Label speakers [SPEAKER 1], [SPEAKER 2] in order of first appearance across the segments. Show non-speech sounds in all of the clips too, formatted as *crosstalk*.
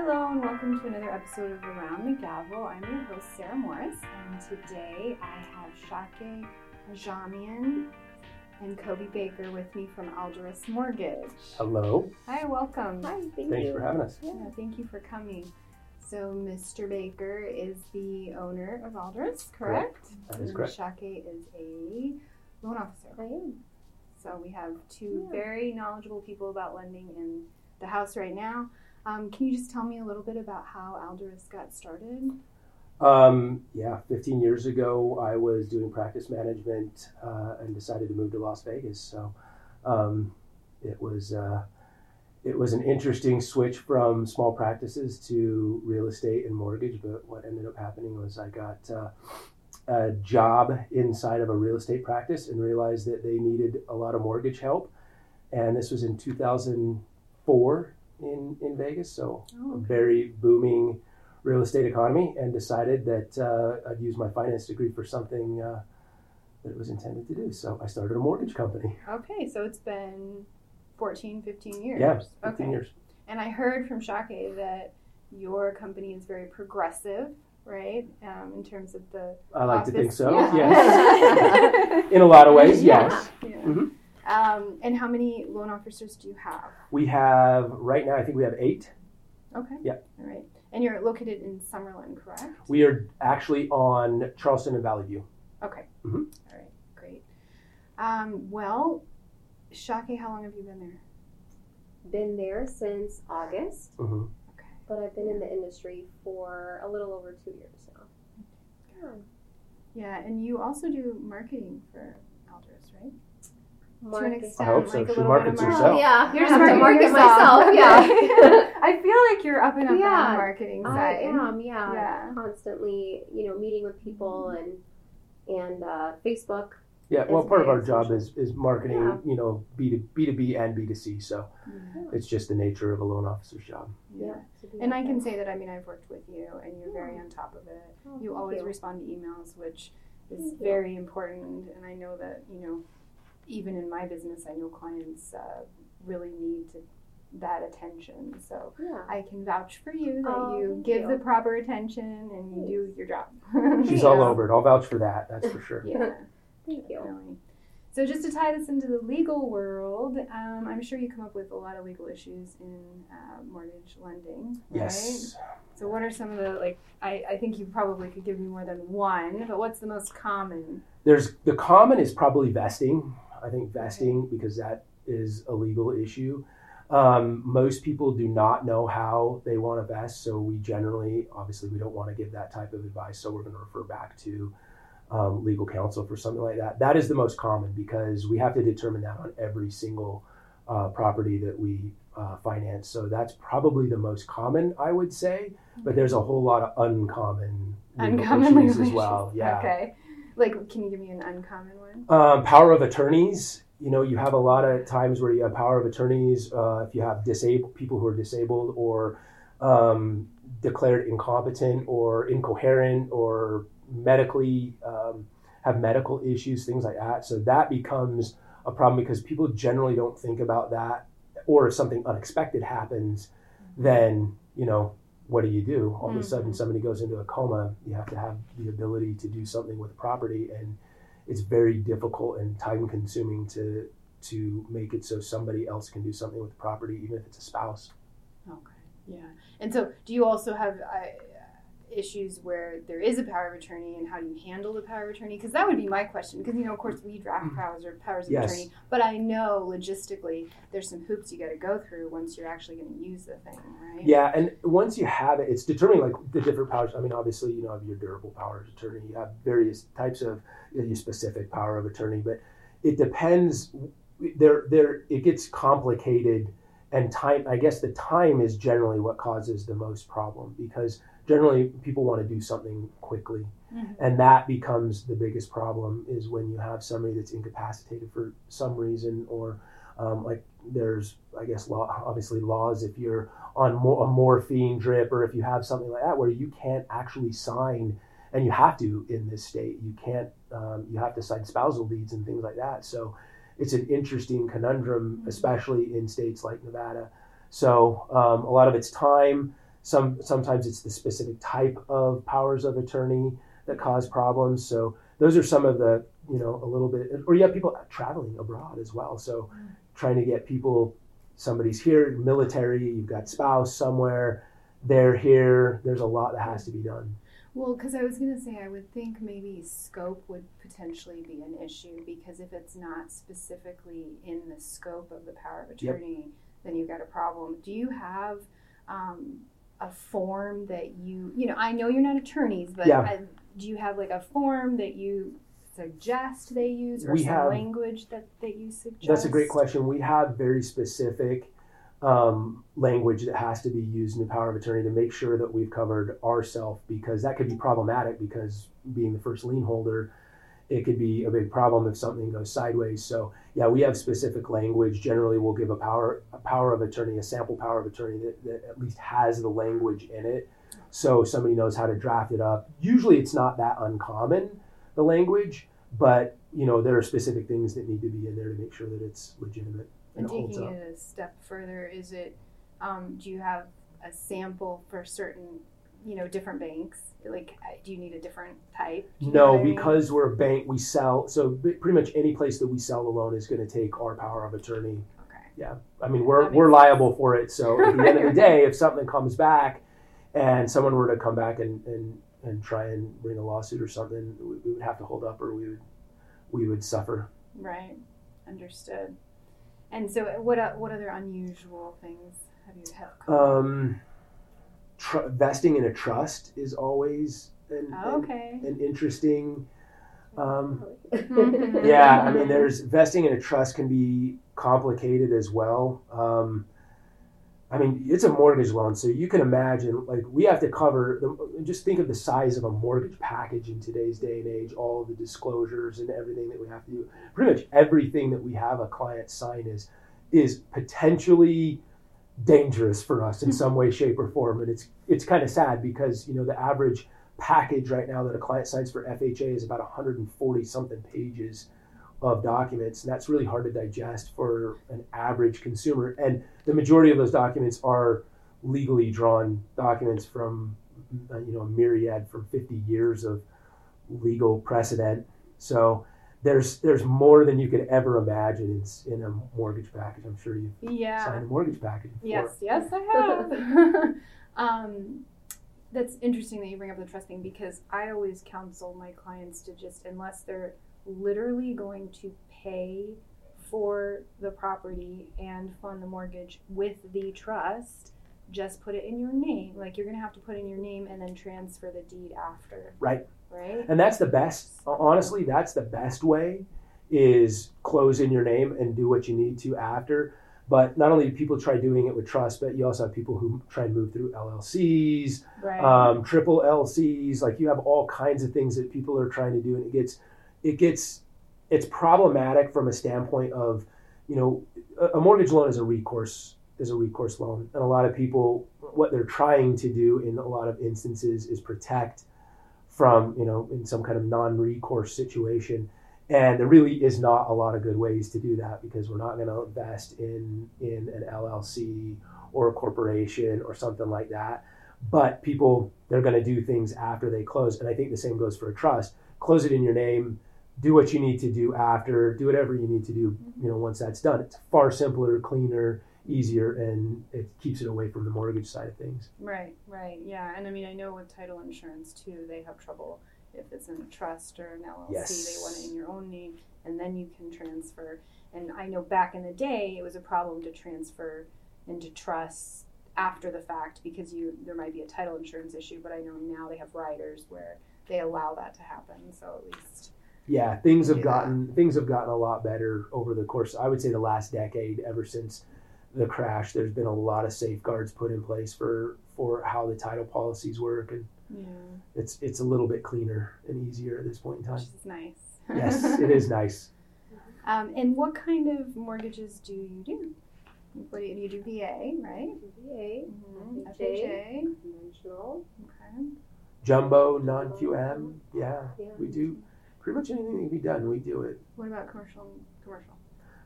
[SPEAKER 1] Hello and welcome to another episode of Around the Gavel. I'm your host Sarah Morris, and today I have Shake Ajamian and Kobe Baker with me from Alderus Mortgage.
[SPEAKER 2] Hello.
[SPEAKER 1] Hi, welcome.
[SPEAKER 3] Hi, thank
[SPEAKER 2] Thanks
[SPEAKER 3] you.
[SPEAKER 2] for having us.
[SPEAKER 1] Yeah, thank you for coming. So, Mr. Baker is the owner of Alderus, correct?
[SPEAKER 2] That is
[SPEAKER 1] And
[SPEAKER 2] correct.
[SPEAKER 1] Shake is a loan officer.
[SPEAKER 3] I am.
[SPEAKER 1] So we have two
[SPEAKER 3] Yeah.
[SPEAKER 1] very knowledgeable people about lending in the house right now. Um, can you just tell me a little bit about how Alderus got started?
[SPEAKER 2] Um, yeah, 15 years ago, I was doing practice management uh, and decided to move to Las Vegas. So um, it was uh, it was an interesting switch from small practices to real estate and mortgage. But what ended up happening was I got uh, a job inside of a real estate practice and realized that they needed a lot of mortgage help. And this was in 2004 in in Vegas. So
[SPEAKER 1] Oh,
[SPEAKER 2] a very booming real estate economy and decided that uh, I'd use my finance degree for something uh, that it was intended to do. So I started a mortgage company.
[SPEAKER 1] Okay, so it's been 14, 15 years.
[SPEAKER 2] Yeah, 15
[SPEAKER 1] okay.
[SPEAKER 2] years.
[SPEAKER 1] And I heard from Shake that your company is very progressive, right? Um, in terms of the
[SPEAKER 2] I like to think so.
[SPEAKER 1] Yeah.
[SPEAKER 2] Yes. *laughs* *laughs* In a lot of ways,
[SPEAKER 1] Yeah.
[SPEAKER 2] yes.
[SPEAKER 1] Yeah.
[SPEAKER 2] Mhm.
[SPEAKER 1] Um, and how many loan officers do you have?
[SPEAKER 2] We have right now. I think we have eight.
[SPEAKER 1] Okay.
[SPEAKER 2] Yeah.
[SPEAKER 1] All right. And you're located in Summerlin, correct?
[SPEAKER 2] We are actually on Charleston and Valley View.
[SPEAKER 1] Okay.
[SPEAKER 2] Mhm.
[SPEAKER 1] All right. Great. Um, well, Shake, how long have you been there?
[SPEAKER 3] Been there since August,
[SPEAKER 2] hmm
[SPEAKER 1] Okay.
[SPEAKER 3] but I've been in the industry for a little over two years now. Yeah.
[SPEAKER 1] Yeah, and you also do marketing for Alderus, right? To an
[SPEAKER 3] Market-
[SPEAKER 1] extent,
[SPEAKER 2] I hope so.
[SPEAKER 1] like a
[SPEAKER 2] She markets herself.
[SPEAKER 3] Yeah.
[SPEAKER 1] You're just
[SPEAKER 3] have to
[SPEAKER 1] marketing
[SPEAKER 3] market
[SPEAKER 1] yourself.
[SPEAKER 3] myself. Yeah. *laughs*
[SPEAKER 1] I feel like you're up and up on the marketing side.
[SPEAKER 3] I am. Yeah.
[SPEAKER 1] Yeah.
[SPEAKER 3] Constantly, you know, meeting with people and and uh, Facebook.
[SPEAKER 2] Yeah. Well, part of our job is is marketing.
[SPEAKER 3] Yeah.
[SPEAKER 2] You know, B to B to B and B to C. So
[SPEAKER 1] Mhm.
[SPEAKER 2] it's just the nature of a loan officer's job.
[SPEAKER 1] Yeah.
[SPEAKER 3] to
[SPEAKER 1] And I can say that I mean I've worked with you and you're very on top of it.
[SPEAKER 3] Oh,
[SPEAKER 1] You always
[SPEAKER 3] you.
[SPEAKER 1] respond to emails, which is
[SPEAKER 3] Thank you.
[SPEAKER 1] very important. And I know that you know, even in my business, I know clients uh, really need to, that attention. So
[SPEAKER 3] Yeah.
[SPEAKER 1] I can vouch for you that
[SPEAKER 3] Oh,
[SPEAKER 1] you give
[SPEAKER 3] you.
[SPEAKER 1] the proper attention and you do your job.
[SPEAKER 2] She's *laughs*
[SPEAKER 3] Yeah.
[SPEAKER 2] all over it. I'll vouch for that. That's for sure. *laughs*
[SPEAKER 1] yeah, *laughs*
[SPEAKER 3] Thank you.
[SPEAKER 1] So just to tie this into the legal world, um, I'm sure you come up with a lot of legal issues in uh, mortgage lending, right?
[SPEAKER 2] Yes.
[SPEAKER 1] So what are some of the like? I, I think you probably could give me more than one, but what's the most common?
[SPEAKER 2] There's the common is probably vesting. I think vesting because that is a legal issue. Um, most people do not know how they want to vest, so we generally, obviously, we don't want to give that type of advice. So we're going to refer back to um, legal counsel for something like that. That is the most common because we have to determine that on every single uh, property that we uh, finance. So that's probably the most common, I would say. But there's a whole lot of uncommon legal
[SPEAKER 1] Uncommon
[SPEAKER 2] issues as well. Yeah.
[SPEAKER 1] Okay. Like, can you give me an uncommon one?
[SPEAKER 2] Um, power of attorneys. You know, you have a lot of times where you have power of attorneys. Uh, if you have disabled people who are disabled or um, declared incompetent or incoherent or medically um, have medical issues, things like that. So that becomes a problem because people generally don't think about that. Or if something unexpected happens, then you know what do you do? All of a sudden,
[SPEAKER 1] Mhm.
[SPEAKER 2] somebody goes into a coma. You have to have the ability to do something with property, and it's very difficult and time consuming to to make it so somebody else can do something with property, even if it's a spouse.
[SPEAKER 1] Okay. Yeah. And so, do you also have uh, issues where there is a power of attorney, and how do you handle the power of attorney? Because that would be my question. Because you know, of course, we draft mm-hmm. powers or powers of.
[SPEAKER 2] Yes.
[SPEAKER 1] attorney, but I know logistically there's some hoops you got to go through once you're actually going to use the thing, right?
[SPEAKER 2] Yeah, and once you have it, it's determining like the different powers. I mean, obviously, you know, have your durable powers of attorney. You have various types of you know, your specific power of attorney, but it depends. There, there, it gets complicated, and time. I guess the time is generally what causes the most problem because generally people want to do something quickly,
[SPEAKER 1] Mhm.
[SPEAKER 2] and that becomes the biggest problem. Is when you have somebody that's incapacitated for some reason, or um, like there's, I guess, law. Obviously, laws if you're on mo- a morphine drip or if you have something like that where you can't actually sign and you have to in this state you can't um, you have to sign spousal deeds and things like that so it's an interesting conundrum
[SPEAKER 1] Mhm.
[SPEAKER 2] especially in states like nevada so um, a lot of it's time Some sometimes it's the specific type of powers of attorney that cause problems. So those are some of the you know a little bit, or you have people traveling abroad as well. So trying to get people, somebody's here, military, you've got spouse somewhere, they're here. There's a lot that has to be done.
[SPEAKER 1] Well, because I was going to say, I would think maybe scope would potentially be an issue because if it's not specifically in the scope of the power of
[SPEAKER 2] Yep.
[SPEAKER 1] attorney, then you've got a problem. Do you have um, a form that you, you know, I know you're not attorneys, but
[SPEAKER 2] Yeah.
[SPEAKER 1] I, do you have like a form that you suggest they use or
[SPEAKER 2] We
[SPEAKER 1] some
[SPEAKER 2] have-
[SPEAKER 1] language that, that you suggest?
[SPEAKER 2] That's a great question. We have very specific um, language that has to be used in the power of attorney to make sure that we've covered ourselves because that could be problematic because being the first lien holder, it could be a big problem if something goes sideways. So yeah, we have specific language. Generally, we'll give a power a power of attorney, a sample power of attorney that, that at least has the language in it, so somebody knows how to draft it up. Usually, it's not that uncommon the language, but you know there are specific things that need to be in there to make sure that it's legitimate and,
[SPEAKER 1] And taking it a step further, is it, um, do you have a sample for certain, you know, different banks? Like, uh, do you need a different type? Do you know
[SPEAKER 2] No,
[SPEAKER 1] I mean?
[SPEAKER 2] because we're a bank, we sell. So pretty much any place that we sell the loan is going to take our power of attorney.
[SPEAKER 1] Okay.
[SPEAKER 2] Yeah i mean, we're we're
[SPEAKER 1] sense.
[SPEAKER 2] liable for it. So at the end of the *laughs* day, if something comes back, and someone were to come back and and, and try and bring a lawsuit or something, we, we would have to hold up, or we would we would suffer.
[SPEAKER 1] Right. Understood. And so, what what other unusual things have you have?
[SPEAKER 2] Um, tr- vesting in a trust is always an,
[SPEAKER 1] Oh,
[SPEAKER 2] an, an interesting. Um,
[SPEAKER 1] Mhm.
[SPEAKER 2] yeah, I mean, there's vesting in a trust can be complicated as well. Um, I mean, it's a mortgage loan, so you can imagine, like, we have to cover. The, just think of the size of a mortgage package in today's day and age. All of the disclosures and everything that we have to do. Pretty much everything that we have a client sign is is potentially dangerous for us in hmm. some way, shape, or form. And it's it's kind of sad because you know the average package right now that a client signs for FHA is about 140 something pages of documents, and that's really hard to digest for an average consumer. And the majority of those documents are legally drawn documents from you know a myriad from 50 years of legal precedent. So there's there's more than you could ever imagine in, in a mortgage package. I'm sure you've
[SPEAKER 1] Yeah.
[SPEAKER 2] signed a mortgage package before.
[SPEAKER 1] Yes, yes, I *laughs* have. *laughs* um, that's interesting that you bring up the trust thing because I always counsel my clients to just, unless they're literally going to pay for the property and fund the mortgage with the trust, just put it in your name. Like you're going to have to put in your name and then transfer the deed after.
[SPEAKER 2] Right.
[SPEAKER 1] Right?
[SPEAKER 2] And that's the best. Honestly, that's the best way is close in your name and do what you need to after. But not only do people try doing it with trust, but you also have people who try and move through LLCs,
[SPEAKER 1] Right.
[SPEAKER 2] um, triple LCs. Like you have all kinds of things that people are trying to do, and it gets, it gets, it's problematic from a standpoint of, you know, a, a mortgage loan is a recourse is a recourse loan, and a lot of people, what they're trying to do in a lot of instances is protect from, you know, in some kind of non-recourse situation. And there really is not a lot of good ways to do that because we're not going to invest in in an LLC or a corporation or something like that. But people they're going to do things after they close. And i think the same goes for a trust. Close it in your name do what you need to do after do whatever you need to do you know once that's done. It's far simpler cleaner easier and it keeps it away from the mortgage side of things
[SPEAKER 1] Right, right, yeah, and I mean, I know with title insurance too, they have trouble if it's in a trust or an LLC. They want it in your own name, and then you can transfer. And I know back in the day, it was a problem to transfer into trusts after the fact because you there might be a title insurance issue. But I know now they have riders where they allow that to happen. So at least,
[SPEAKER 2] yeah things have gotten things have gotten a lot better over the course i would say the last decade ever since the crash there's been a lot of safeguards put in place for for how the title policies work and
[SPEAKER 1] yeah,
[SPEAKER 2] it's it's a little bit cleaner and easier at this point in time
[SPEAKER 1] which is nice.
[SPEAKER 2] yes *laughs* it is nice
[SPEAKER 1] Um, and what kind of mortgages do you do? What do you, you do? VA, right?
[SPEAKER 3] VA,
[SPEAKER 1] Mhm.
[SPEAKER 3] FHA.
[SPEAKER 1] FHA.
[SPEAKER 3] conventional.
[SPEAKER 1] Okay.
[SPEAKER 2] jumbo non-qm yeah
[SPEAKER 3] Yeah.
[SPEAKER 2] we do pretty much anything that can be done we do it
[SPEAKER 1] What about commercial? Commercial.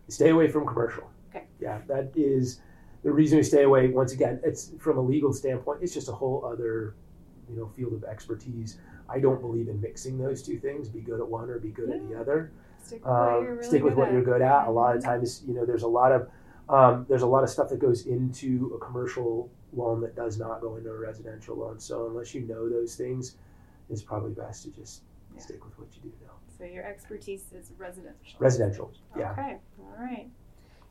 [SPEAKER 2] stay away from commercial
[SPEAKER 1] Okay.
[SPEAKER 2] yeah that is the reason we stay away, once again, it's from a legal standpoint, it's just a whole other, you know, field of expertise. I don't believe in mixing those two things. Be good at one or be good at the other.
[SPEAKER 1] Stick with what
[SPEAKER 2] Um,
[SPEAKER 1] you're really
[SPEAKER 2] stick with
[SPEAKER 1] good
[SPEAKER 2] what
[SPEAKER 1] at.
[SPEAKER 2] you're good at. A lot of times, you know, there's a lot of um, there's a lot of stuff that goes into a commercial loan that does not go into a residential loan. So unless you know those things, it's probably best to just
[SPEAKER 1] Yeah.
[SPEAKER 2] stick with what you do know.
[SPEAKER 1] So your expertise is residential.
[SPEAKER 2] Residential, yeah.
[SPEAKER 1] Okay. All right.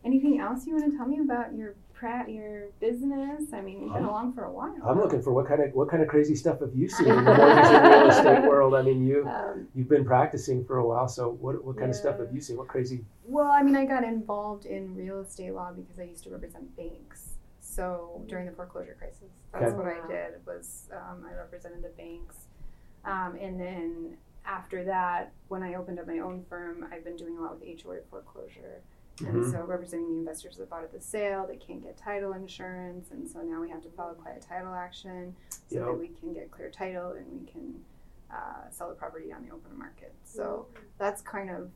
[SPEAKER 1] Anything else you want to tell me about your prat your business? I mean, you've been
[SPEAKER 2] I'm-
[SPEAKER 1] along for a while.
[SPEAKER 2] I'm looking for what kind of what kind of crazy stuff have you seen in the *laughs* mortgage and real estate world? I mean, you
[SPEAKER 1] Um,
[SPEAKER 2] you've been practicing for a while, so what what kind of stuff have you seen? What crazy?
[SPEAKER 1] well, I mean, I got involved in real estate law because I used to represent banks. So during the foreclosure crisis, that's
[SPEAKER 2] Okay.
[SPEAKER 1] what I did. Was um, I represented the banks, um, and then after that, when I opened up my own firm, I've been doing a lot with HOA foreclosure. And
[SPEAKER 2] Mhm.
[SPEAKER 1] so representing the investors that bought at the sale, they can't get title insurance, and so now we have to file a quiet title action so
[SPEAKER 2] Yep.
[SPEAKER 1] that we can get clear title and we can uh, sell the property on the open market. So that's kind of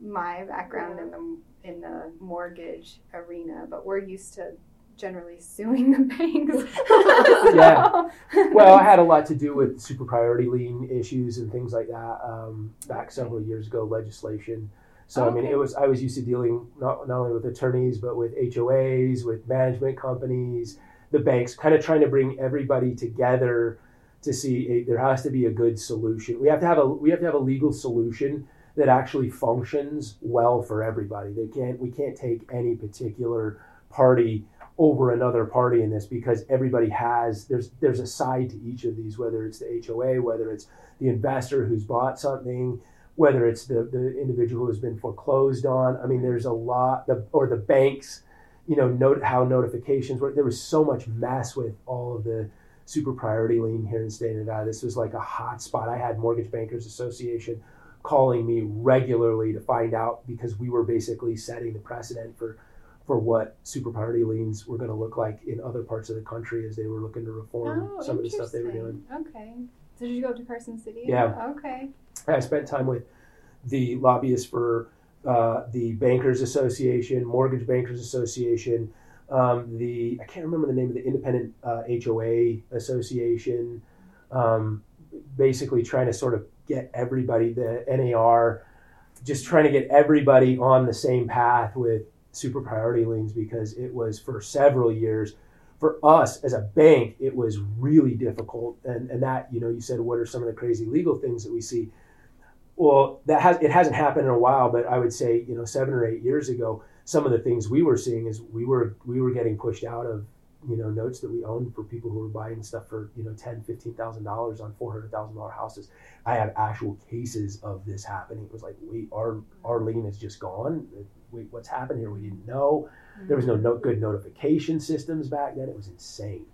[SPEAKER 1] my background in the in the mortgage arena, but we're used to generally suing the banks. *laughs*
[SPEAKER 2] Yeah. *laughs* Well, I had a lot to do with super priority lien issues and things like that um, back several years ago, legislation. So I mean, it was I was used to dealing not not only with attorneys but with HOAs, with management companies, the banks, kind of trying to bring everybody together to see a, there has to be a good solution. We have to have a we have to have a legal solution that actually functions well for everybody. They can't we can't take any particular party over another party in this because everybody has there's there's a side to each of these whether it's the HOA whether it's the investor who's bought something whether it's the, the individual who's been foreclosed on I mean there's a lot the or the banks you know note how notifications work there was so much mess with all of the super priority lien here in the state of Nevada this was like a hot spot I had Mortgage Bankers Association calling me regularly to find out because we were basically setting the precedent for for what super priority liens were going to look like in other parts of the country as they were looking to reform
[SPEAKER 1] Oh,
[SPEAKER 2] some of the stuff they were doing.
[SPEAKER 1] Okay. So did you go up to Carson City?
[SPEAKER 2] Yeah.
[SPEAKER 1] Okay.
[SPEAKER 2] I spent time with the lobbyists for uh, the Bankers Association, Mortgage Bankers Association, um, the I can't remember the name of the Independent uh, HOA Association. Um, basically, trying to sort of get everybody, the NAR, just trying to get everybody on the same path with super priority liens because it was for several years for us as a bank it was really difficult and and that you know you said what are some of the crazy legal things that we see well that has it hasn't happened in a while but i would say you know seven or eight years ago some of the things we were seeing is we were we were getting pushed out of you know notes that we owned for people who were buying stuff for you know ten fifteen thousand dollars on four hundred thousand dollar houses. I have actual cases of this happening. It was like wait our our lien is just gone? Wait what's happened here? We didn't know. There was no, no good notification systems back then. It was insane.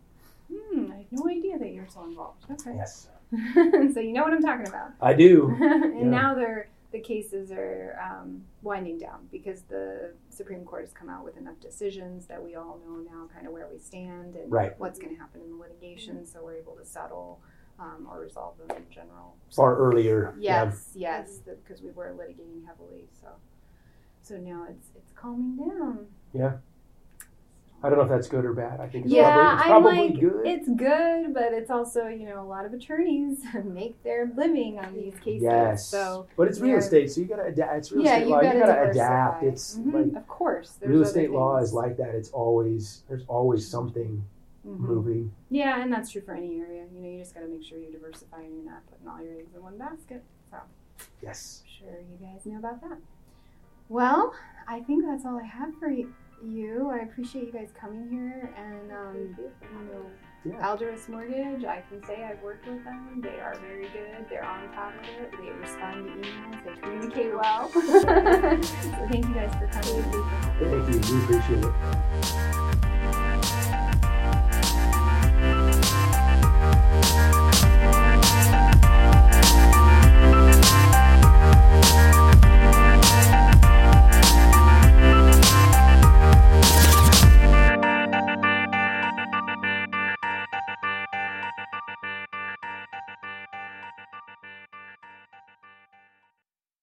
[SPEAKER 1] Hmm, I had no idea that you're so involved. Okay.
[SPEAKER 2] yes *laughs*
[SPEAKER 1] so you know what I'm talking about.
[SPEAKER 2] i do *laughs*
[SPEAKER 1] and
[SPEAKER 2] Yeah.
[SPEAKER 1] now they're the cases are um, winding down because the Supreme Court has come out with enough decisions that we all know now kind of where we stand and
[SPEAKER 2] Right.
[SPEAKER 1] what's going to happen in the litigation. So we're able to settle um, or resolve them in general.
[SPEAKER 2] far earlier yeah.
[SPEAKER 1] Yes, yes, because we were litigating heavily. So, so now it's it's calming down.
[SPEAKER 2] Yeah. I don't know if that's good or bad. I think it's
[SPEAKER 1] Yeah,
[SPEAKER 2] probably, it's
[SPEAKER 1] I'm
[SPEAKER 2] probably
[SPEAKER 1] like,
[SPEAKER 2] good.
[SPEAKER 1] It's good, but it's also, you know, a lot of attorneys *laughs* make their living on these cases.
[SPEAKER 2] yes.
[SPEAKER 1] So,
[SPEAKER 2] but it's real estate, so you gotta adapt. It's real
[SPEAKER 1] yeah,
[SPEAKER 2] estate
[SPEAKER 1] you
[SPEAKER 2] law.
[SPEAKER 1] gotta,
[SPEAKER 2] you gotta
[SPEAKER 1] diversify.
[SPEAKER 2] adapt. It's
[SPEAKER 1] Mhm,
[SPEAKER 2] like
[SPEAKER 1] of course.
[SPEAKER 2] Real estate law is like that. It's always there's always something
[SPEAKER 1] Mhm.
[SPEAKER 2] moving.
[SPEAKER 1] Yeah, and that's true for any area. You know, you just got to make sure you diversify and you're not putting all your eggs in one basket. So,
[SPEAKER 2] Yes.
[SPEAKER 1] I'm sure you guys know about that. Well, I think that's all I have for y- you. I appreciate you guys coming here and, um,
[SPEAKER 3] Thank you.
[SPEAKER 1] you know,
[SPEAKER 2] Yeah.
[SPEAKER 1] Alderus Mortgage, I can say I've worked with them. They are very good. They're on top of it. They respond to emails. They communicate well. *laughs* so thank you guys for coming.
[SPEAKER 2] Thank you. We appreciate it.